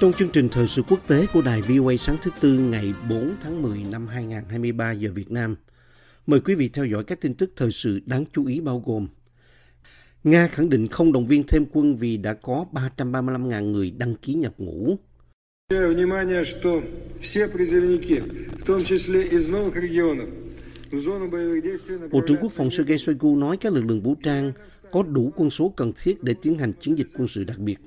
Trong chương trình thời sự quốc tế của đài VOA sáng thứ Tư ngày 4 tháng 10 năm 2023 giờ Việt Nam, mời quý vị theo dõi các tin tức thời sự đáng chú ý bao gồm Nga khẳng định không động viên thêm quân vì đã có 335.000 người đăng ký nhập ngũ. Bộ trưởng Quốc phòng Sergei Shoigu nói các lực lượng vũ trang có đủ quân số cần thiết để tiến hành chiến dịch quân sự đặc biệt.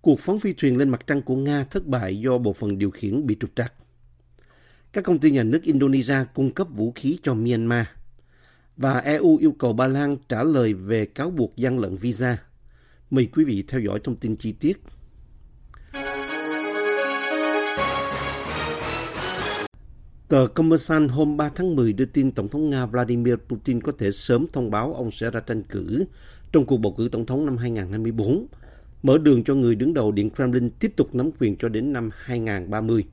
Cuộc phóng phi thuyền lên mặt trăng của Nga thất bại do bộ phận điều khiển bị trục trặc. Các công ty nhà nước Indonesia cung cấp vũ khí cho Myanmar. Và EU yêu cầu Ba Lan trả lời về cáo buộc gian lận visa. Mời quý vị theo dõi thông tin chi tiết. Tờ Kommersant hôm 3 tháng 10 đưa tin Tổng thống Nga Vladimir Putin có thể sớm thông báo ông sẽ ra tranh cử trong cuộc bầu cử tổng thống năm 2024, mở đường cho người đứng đầu Điện Kremlin tiếp tục nắm quyền cho đến năm 2030.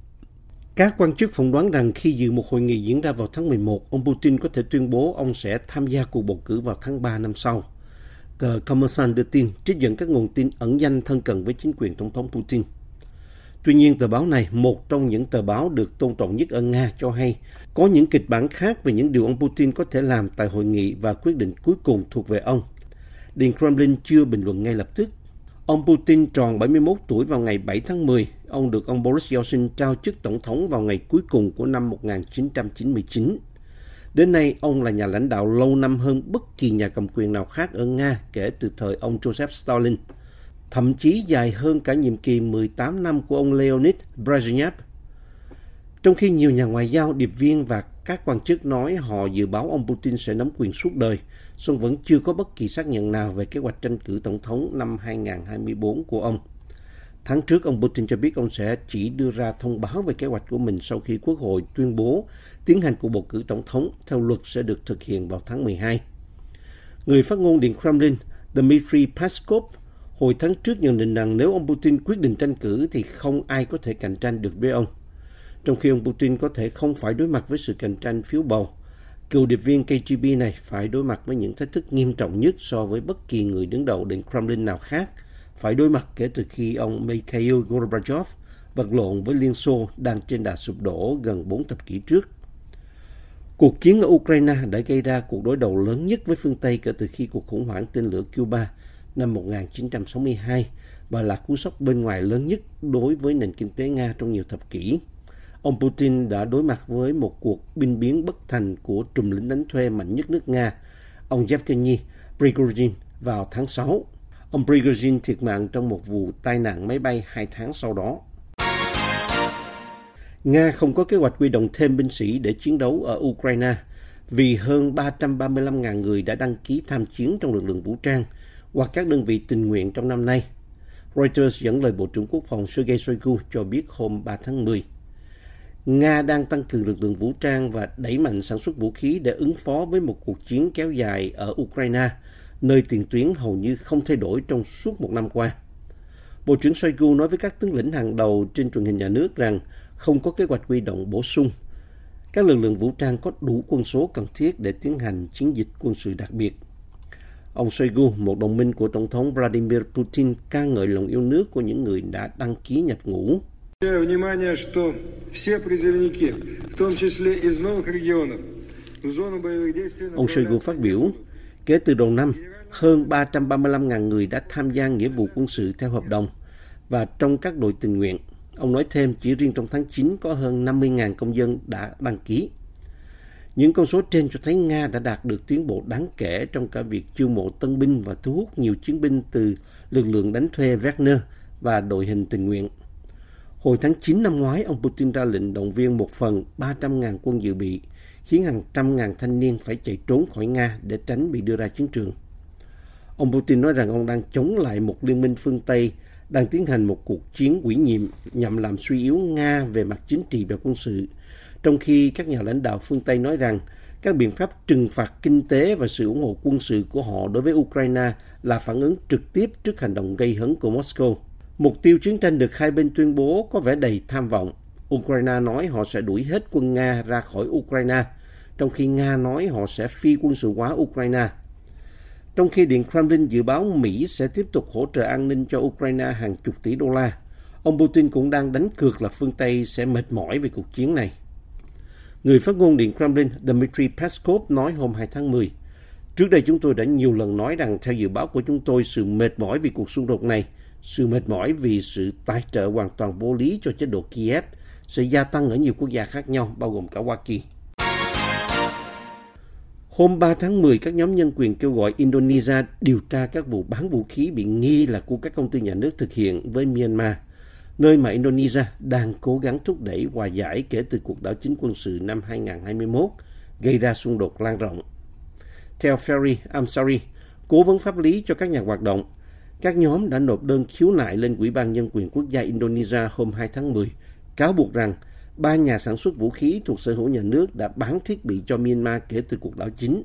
Các quan chức phỏng đoán rằng khi dự một hội nghị diễn ra vào tháng 11, ông Putin có thể tuyên bố ông sẽ tham gia cuộc bầu cử vào tháng 3 năm sau. Tờ Kommersant đưa tin trích dẫn các nguồn tin ẩn danh thân cận với chính quyền Tổng thống Putin. Tuy nhiên, tờ báo này, một trong những tờ báo được tôn trọng nhất ở Nga, cho hay có những kịch bản khác về những điều ông Putin có thể làm tại hội nghị và quyết định cuối cùng thuộc về ông. Điện Kremlin chưa bình luận ngay lập tức. Ông Putin tròn 71 tuổi vào ngày 7 tháng 10. Ông được ông Boris Yeltsin trao chức tổng thống vào ngày cuối cùng của năm 1999. Đến nay, ông là nhà lãnh đạo lâu năm hơn bất kỳ nhà cầm quyền nào khác ở Nga kể từ thời ông Joseph Stalin thậm chí dài hơn cả nhiệm kỳ 18 năm của ông Leonid Brezhnev. Trong khi nhiều nhà ngoại giao, điệp viên và các quan chức nói họ dự báo ông Putin sẽ nắm quyền suốt đời, song vẫn chưa có bất kỳ xác nhận nào về kế hoạch tranh cử tổng thống năm 2024 của ông. Tháng trước, ông Putin cho biết ông sẽ chỉ đưa ra thông báo về kế hoạch của mình sau khi Quốc hội tuyên bố tiến hành cuộc bầu cử tổng thống theo luật sẽ được thực hiện vào tháng 12. Người phát ngôn Điện Kremlin Dmitry Peskov hồi tháng trước nhận định rằng nếu ông Putin quyết định tranh cử thì không ai có thể cạnh tranh được với ông. Trong khi ông Putin có thể không phải đối mặt với sự cạnh tranh phiếu bầu, cựu điệp viên KGB này phải đối mặt với những thách thức nghiêm trọng nhất so với bất kỳ người đứng đầu Điện Kremlin nào khác, phải đối mặt kể từ khi ông Mikhail Gorbachev vật lộn với Liên Xô đang trên đà sụp đổ gần 4 thập kỷ trước. Cuộc chiến ở Ukraine đã gây ra cuộc đối đầu lớn nhất với phương Tây kể từ khi cuộc khủng hoảng tên lửa Cuba năm 1962 và là cú sốc bên ngoài lớn nhất đối với nền kinh tế Nga trong nhiều thập kỷ. Ông Putin đã đối mặt với một cuộc binh biến bất thành của trùm lính đánh thuê mạnh nhất nước Nga, ông Yevgeny Prigozhin vào tháng 6. Ông Prigozhin thiệt mạng trong một vụ tai nạn máy bay hai tháng sau đó. Nga không có kế hoạch huy động thêm binh sĩ để chiến đấu ở Ukraine vì hơn 335.000 người đã đăng ký tham chiến trong lực lượng vũ trang hoặc các đơn vị tình nguyện trong năm nay. Reuters dẫn lời Bộ trưởng Quốc phòng Sergei Shoigu cho biết hôm 3 tháng 10. Nga đang tăng cường lực lượng vũ trang và đẩy mạnh sản xuất vũ khí để ứng phó với một cuộc chiến kéo dài ở Ukraine, nơi tiền tuyến hầu như không thay đổi trong suốt một năm qua. Bộ trưởng Shoigu nói với các tướng lĩnh hàng đầu trên truyền hình nhà nước rằng không có kế hoạch huy động bổ sung. Các lực lượng vũ trang có đủ quân số cần thiết để tiến hành chiến dịch quân sự đặc biệt. Ông Shoigu, một đồng minh của Tổng thống Vladimir Putin, ca ngợi lòng yêu nước của những người đã đăng ký nhập ngũ. Обращаю внимание, что все призывники, в том числе из новых регионов, в зону боевых действий Ông Shoigu phát biểu, kể từ đầu năm, hơn 335.000 người đã tham gia nghĩa vụ quân sự theo hợp đồng và trong các đội tình nguyện. Ông nói thêm, chỉ riêng trong tháng 9 có hơn 50.000 công dân đã đăng ký. Những con số trên cho thấy Nga đã đạt được tiến bộ đáng kể trong cả việc chiêu mộ tân binh và thu hút nhiều chiến binh từ lực lượng đánh thuê Wagner và đội hình tình nguyện. Hồi tháng 9 năm ngoái, ông Putin ra lệnh động viên một phần 300.000 quân dự bị, khiến hàng trăm ngàn thanh niên phải chạy trốn khỏi Nga để tránh bị đưa ra chiến trường. Ông Putin nói rằng ông đang chống lại một liên minh phương Tây đang tiến hành một cuộc chiến quỷ nhiệm nhằm làm suy yếu Nga về mặt chính trị và quân sự, trong khi các nhà lãnh đạo phương Tây nói rằng các biện pháp trừng phạt kinh tế và sự ủng hộ quân sự của họ đối với Ukraine là phản ứng trực tiếp trước hành động gây hấn của Moscow. Mục tiêu chiến tranh được hai bên tuyên bố có vẻ đầy tham vọng. Ukraine nói họ sẽ đuổi hết quân Nga ra khỏi Ukraine, trong khi Nga nói họ sẽ phi quân sự hóa Ukraine. Trong khi Điện Kremlin dự báo Mỹ sẽ tiếp tục hỗ trợ an ninh cho Ukraine hàng chục tỷ đô la, ông Putin cũng đang đánh cược là phương Tây sẽ mệt mỏi về cuộc chiến này. Người phát ngôn Điện Kremlin Dmitry Peskov nói hôm 2 tháng 10, Trước đây chúng tôi đã nhiều lần nói rằng theo dự báo của chúng tôi sự mệt mỏi vì cuộc xung đột này, sự mệt mỏi vì sự tài trợ hoàn toàn vô lý cho chế độ Kiev sẽ gia tăng ở nhiều quốc gia khác nhau, bao gồm cả Hoa Kỳ. Hôm 3 tháng 10, các nhóm nhân quyền kêu gọi Indonesia điều tra các vụ bán vũ khí bị nghi là của các công ty nhà nước thực hiện với Myanmar, nơi mà Indonesia đang cố gắng thúc đẩy hòa giải kể từ cuộc đảo chính quân sự năm 2021 gây ra xung đột lan rộng. Theo Ferry Amsari, cố vấn pháp lý cho các nhà hoạt động, các nhóm đã nộp đơn khiếu nại lên Ủy ban Nhân quyền Quốc gia Indonesia hôm 2 tháng 10, cáo buộc rằng ba nhà sản xuất vũ khí thuộc sở hữu nhà nước đã bán thiết bị cho Myanmar kể từ cuộc đảo chính.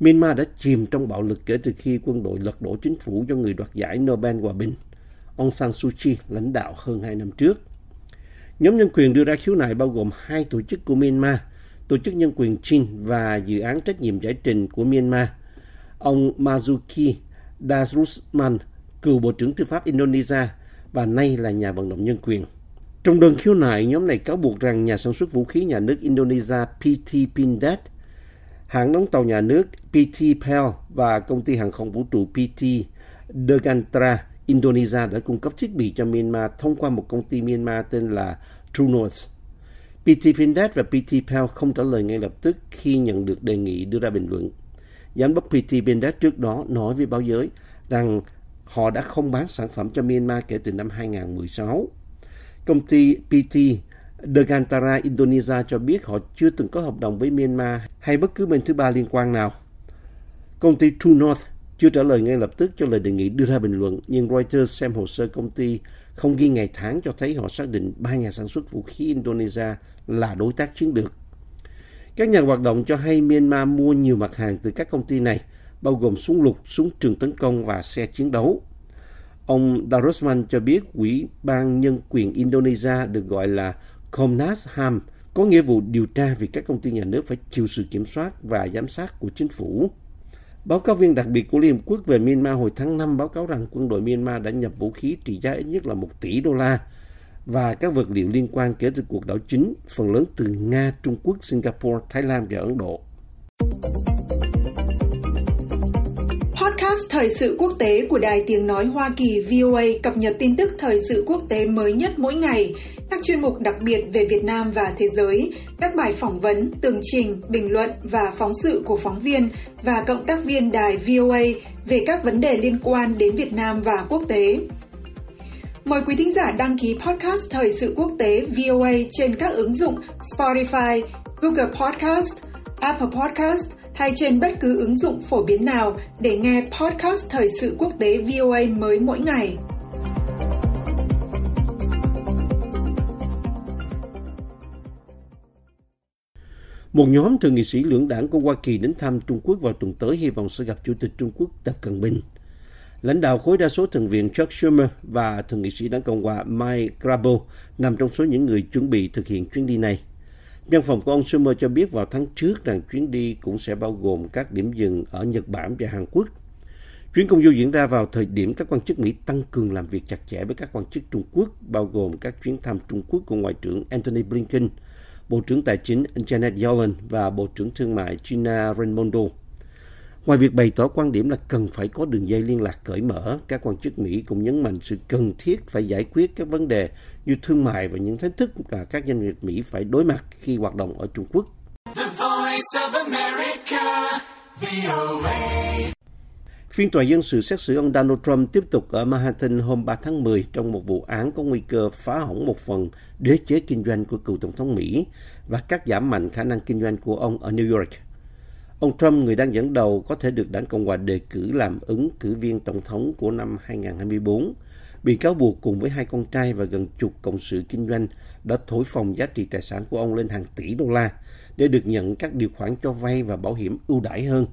Myanmar đã chìm trong bạo lực kể từ khi quân đội lật đổ chính phủ do người đoạt giải Nobel Hòa bình, ông San Suu Kyi lãnh đạo hơn hai năm trước. Nhóm nhân quyền đưa ra khiếu nại bao gồm hai tổ chức của Myanmar, Tổ chức Nhân quyền Chin và Dự án Trách nhiệm Giải trình của Myanmar. Ông Mazuki Darusman, cựu Bộ trưởng Tư pháp Indonesia và nay là nhà vận động nhân quyền. Trong đơn khiếu nại, nhóm này cáo buộc rằng nhà sản xuất vũ khí nhà nước Indonesia PT Pindad, hãng đóng tàu nhà nước PT Pel và công ty hàng không vũ trụ PT Degantra Indonesia đã cung cấp thiết bị cho Myanmar thông qua một công ty Myanmar tên là True North. PT Pindad và PT Pel không trả lời ngay lập tức khi nhận được đề nghị đưa ra bình luận. Giám đốc PT Pindad trước đó nói với báo giới rằng họ đã không bán sản phẩm cho Myanmar kể từ năm 2016. Công ty PT Degantara Indonesia cho biết họ chưa từng có hợp đồng với Myanmar hay bất cứ bên thứ ba liên quan nào. Công ty True North chưa trả lời ngay lập tức cho lời đề nghị đưa ra bình luận, nhưng Reuters xem hồ sơ công ty không ghi ngày tháng cho thấy họ xác định ba nhà sản xuất vũ khí Indonesia là đối tác chiến lược. Các nhà hoạt động cho hay Myanmar mua nhiều mặt hàng từ các công ty này, bao gồm súng lục, súng trường tấn công và xe chiến đấu. Ông Darusman cho biết Ủy ban Nhân quyền Indonesia được gọi là Komnas HAM có nghĩa vụ điều tra vì các công ty nhà nước phải chịu sự kiểm soát và giám sát của chính phủ. Báo cáo viên đặc biệt của Liên Hợp Quốc về Myanmar hồi tháng 5 báo cáo rằng quân đội Myanmar đã nhập vũ khí trị giá ít nhất là 1 tỷ đô la và các vật liệu liên quan kể từ cuộc đảo chính, phần lớn từ Nga, Trung Quốc, Singapore, Thái Lan và Ấn Độ. Podcast Thời sự quốc tế của Đài Tiếng Nói Hoa Kỳ VOA cập nhật tin tức thời sự quốc tế mới nhất mỗi ngày, các chuyên mục đặc biệt về Việt Nam và thế giới, các bài phỏng vấn, tường trình, bình luận và phóng sự của phóng viên và cộng tác viên đài VOA về các vấn đề liên quan đến Việt Nam và quốc tế. Mời quý thính giả đăng ký podcast Thời sự quốc tế VOA trên các ứng dụng Spotify, Google Podcast, Apple Podcast hay trên bất cứ ứng dụng phổ biến nào để nghe podcast Thời sự quốc tế VOA mới mỗi ngày. Một nhóm thượng nghị sĩ lưỡng đảng của Hoa Kỳ đến thăm Trung Quốc vào tuần tới hy vọng sẽ gặp Chủ tịch Trung Quốc Tập Cận Bình. Lãnh đạo khối đa số thượng viện Chuck Schumer và thượng nghị sĩ đảng Cộng hòa Mike Grabo nằm trong số những người chuẩn bị thực hiện chuyến đi này. Văn phòng của ông Schumer cho biết vào tháng trước rằng chuyến đi cũng sẽ bao gồm các điểm dừng ở Nhật Bản và Hàn Quốc. Chuyến công du diễn ra vào thời điểm các quan chức Mỹ tăng cường làm việc chặt chẽ với các quan chức Trung Quốc, bao gồm các chuyến thăm Trung Quốc của Ngoại trưởng Antony Blinken, Bộ trưởng Tài chính Janet Yellen và Bộ trưởng Thương mại Gina Raimondo. Ngoài việc bày tỏ quan điểm là cần phải có đường dây liên lạc cởi mở, các quan chức Mỹ cũng nhấn mạnh sự cần thiết phải giải quyết các vấn đề như thương mại và những thách thức mà các doanh nghiệp Mỹ phải đối mặt khi hoạt động ở Trung Quốc. The voice of America, VOA. Phiên tòa dân sự xét xử ông Donald Trump tiếp tục ở Manhattan hôm 3 tháng 10 trong một vụ án có nguy cơ phá hỏng một phần đế chế kinh doanh của cựu Tổng thống Mỹ và cắt giảm mạnh khả năng kinh doanh của ông ở New York. Ông Trump, người đang dẫn đầu, có thể được đảng Cộng hòa đề cử làm ứng cử viên tổng thống của năm 2024, bị cáo buộc cùng với hai con trai và gần chục cộng sự kinh doanh đã thổi phồng giá trị tài sản của ông lên hàng tỷ đô la để được nhận các điều khoản cho vay và bảo hiểm ưu đãi hơn.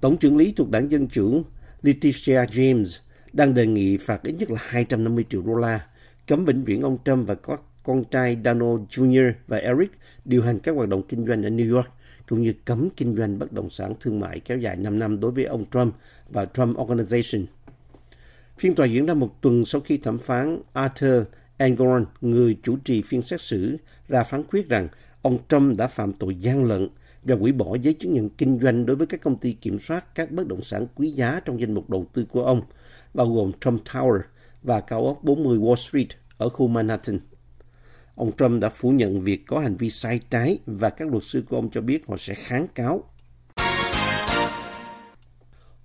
Tổng trưởng lý thuộc đảng Dân Chủ Letitia James đang đề nghị phạt ít nhất là 250 triệu đô la, cấm vĩnh viễn ông Trump và các con trai Donald Jr. và Eric điều hành các hoạt động kinh doanh ở New York, cũng như cấm kinh doanh bất động sản thương mại kéo dài 5 năm đối với ông Trump và Trump Organization. Phiên tòa diễn ra một tuần sau khi thẩm phán Arthur Engoron, người chủ trì phiên xét xử, ra phán quyết rằng ông Trump đã phạm tội gian lận và hủy bỏ giấy chứng nhận kinh doanh đối với các công ty kiểm soát các bất động sản quý giá trong danh mục đầu tư của ông, bao gồm Trump Tower và cao ốc 40 Wall Street ở khu Manhattan. Ông Trump đã phủ nhận việc có hành vi sai trái và các luật sư của ông cho biết họ sẽ kháng cáo.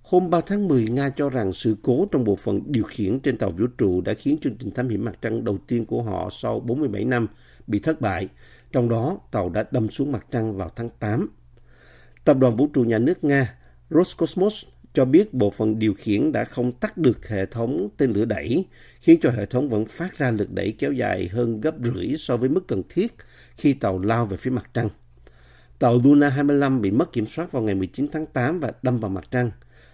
Hôm 3 tháng 10, Nga cho rằng sự cố trong bộ phận điều khiển trên tàu vũ trụ đã khiến chương trình thám hiểm mặt trăng đầu tiên của họ sau 47 năm bị thất bại. Trong đó, tàu đã đâm xuống mặt trăng vào tháng 8. Tập đoàn vũ trụ nhà nước Nga Roscosmos cho biết bộ phận điều khiển đã không tắt được hệ thống tên lửa đẩy, khiến cho hệ thống vẫn phát ra lực đẩy kéo dài hơn gấp rưỡi so với mức cần thiết khi tàu lao về phía mặt trăng. Tàu Luna 25 bị mất kiểm soát vào ngày 19 tháng 8 và đâm vào mặt trăng,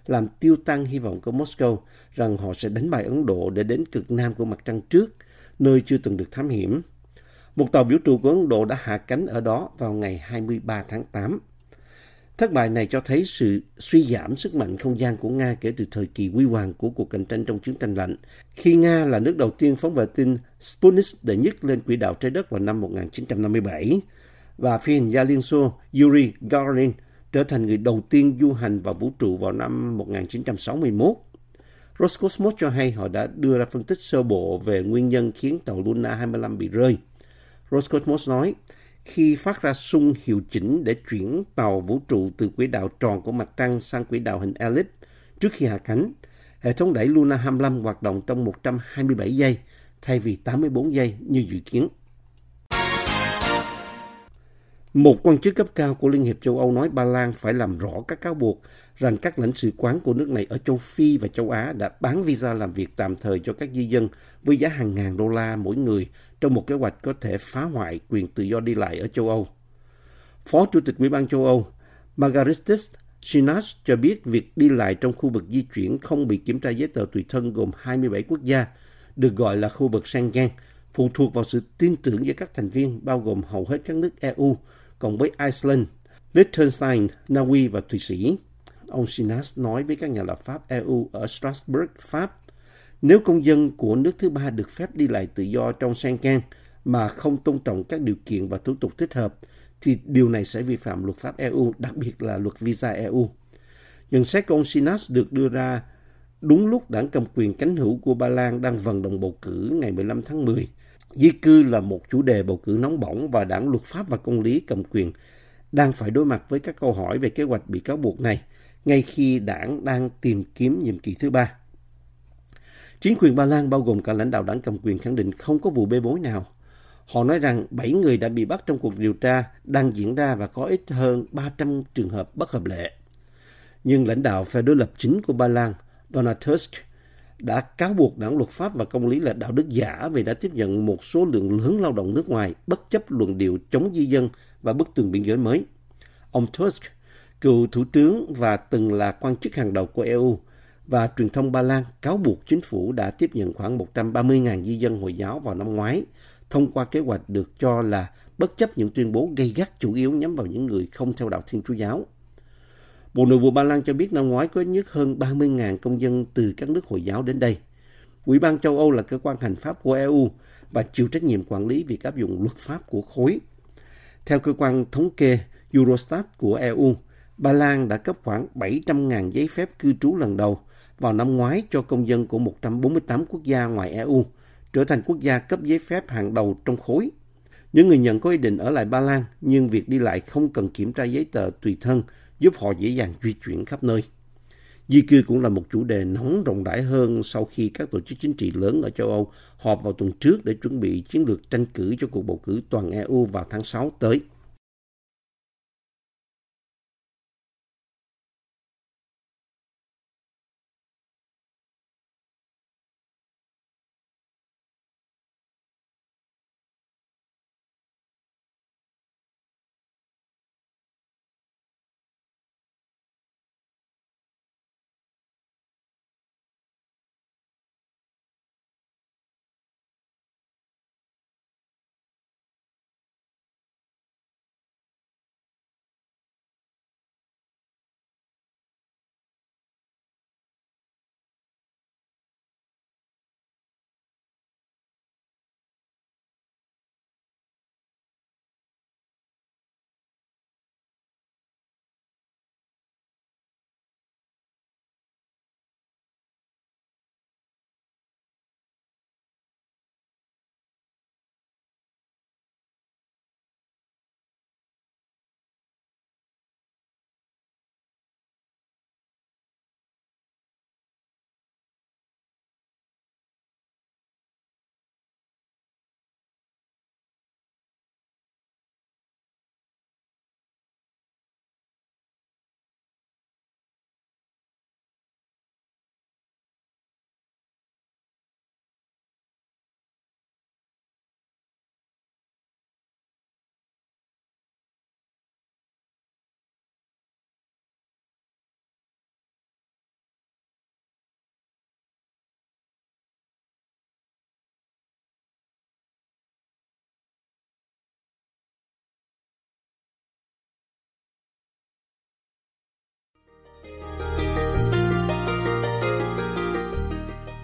làm tiêu tăng hy vọng của Moscow rằng họ sẽ đánh bại Ấn Độ để đến cực nam của mặt trăng trước, nơi chưa từng được thám hiểm. Một tàu vũ trụ của Ấn Độ đã hạ cánh ở đó vào ngày 23 tháng 8. Thất bại này cho thấy sự suy giảm sức mạnh không gian của Nga kể từ thời kỳ huy hoàng của cuộc cạnh tranh trong chiến tranh lạnh, khi Nga là nước đầu tiên phóng vệ tinh Sputnik đệ nhất lên quỹ đạo trái đất vào năm 1957, và phi hành gia Liên Xô Yuri Gagarin trở thành người đầu tiên du hành vào vũ trụ vào năm 1961. Roscosmos cho hay họ đã đưa ra phân tích sơ bộ về nguyên nhân khiến tàu Luna 25 bị rơi. Roscosmos nói, khi phát ra xung hiệu chỉnh để chuyển tàu vũ trụ từ quỹ đạo tròn của mặt trăng sang quỹ đạo hình elip trước khi hạ cánh. Hệ thống đẩy Luna 25 hoạt động trong 127 giây thay vì 84 giây như dự kiến. Một quan chức cấp cao của Liên hiệp châu Âu nói Ba Lan phải làm rõ các cáo buộc rằng các lãnh sự quán của nước này ở châu Phi và châu Á đã bán visa làm việc tạm thời cho các di dân với giá hàng ngàn đô la mỗi người trong một kế hoạch có thể phá hoại quyền tự do đi lại ở châu Âu. Phó Chủ tịch Ủy ban châu Âu Margaritis Sinas cho biết việc đi lại trong khu vực di chuyển không bị kiểm tra giấy tờ tùy thân gồm 27 quốc gia, được gọi là khu vực Schengen, phụ thuộc vào sự tin tưởng giữa các thành viên bao gồm hầu hết các nước EU, cộng với Iceland, Liechtenstein, Na Uy và Thụy Sĩ. Ông Sinas nói với các nhà lập pháp EU ở Strasbourg, Pháp, nếu công dân của nước thứ ba được phép đi lại tự do trong Schengen mà không tôn trọng các điều kiện và thủ tục thích hợp, thì điều này sẽ vi phạm luật pháp EU, đặc biệt là luật visa EU. Nhận xét của ông Sinas được đưa ra đúng lúc đảng cầm quyền cánh hữu của Ba Lan đang vận động bầu cử ngày 15 tháng 10. Di cư là một chủ đề bầu cử nóng bỏng và đảng luật pháp và công lý cầm quyền đang phải đối mặt với các câu hỏi về kế hoạch bị cáo buộc này, ngay khi đảng đang tìm kiếm nhiệm kỳ thứ ba. Chính quyền Ba Lan bao gồm cả lãnh đạo đảng cầm quyền khẳng định không có vụ bê bối nào. Họ nói rằng 7 người đã bị bắt trong cuộc điều tra đang diễn ra và có ít hơn 300 trường hợp bất hợp lệ. Nhưng lãnh đạo phe đối lập chính của Ba Lan, Donald Tusk, đã cáo buộc đảng luật pháp và công lý là đạo đức giả vì đã tiếp nhận một số lượng lớn lao động nước ngoài bất chấp luận điệu chống di dân và bức tường biên giới mới. Ông Tusk, cựu thủ tướng và từng là quan chức hàng đầu của EU, và truyền thông Ba Lan cáo buộc chính phủ đã tiếp nhận khoảng 130.000 di dân Hồi giáo vào năm ngoái, thông qua kế hoạch được cho là bất chấp những tuyên bố gây gắt chủ yếu nhắm vào những người không theo đạo Thiên Chúa Giáo. Bộ Nội vụ Ba Lan cho biết năm ngoái có ít nhất hơn 30.000 công dân từ các nước Hồi giáo đến đây. Ủy ban châu Âu là cơ quan hành pháp của EU và chịu trách nhiệm quản lý việc áp dụng luật pháp của khối. Theo cơ quan thống kê Eurostat của EU, Ba Lan đã cấp khoảng 700.000 giấy phép cư trú lần đầu vào năm ngoái cho công dân của 148 quốc gia ngoài EU, trở thành quốc gia cấp giấy phép hàng đầu trong khối. Những người nhận có ý định ở lại Ba Lan, nhưng việc đi lại không cần kiểm tra giấy tờ tùy thân, giúp họ dễ dàng di chuyển khắp nơi. Di cư cũng là một chủ đề nóng rộng rãi hơn sau khi các tổ chức chính trị lớn ở châu Âu họp vào tuần trước để chuẩn bị chiến lược tranh cử cho cuộc bầu cử toàn EU vào tháng 6 tới.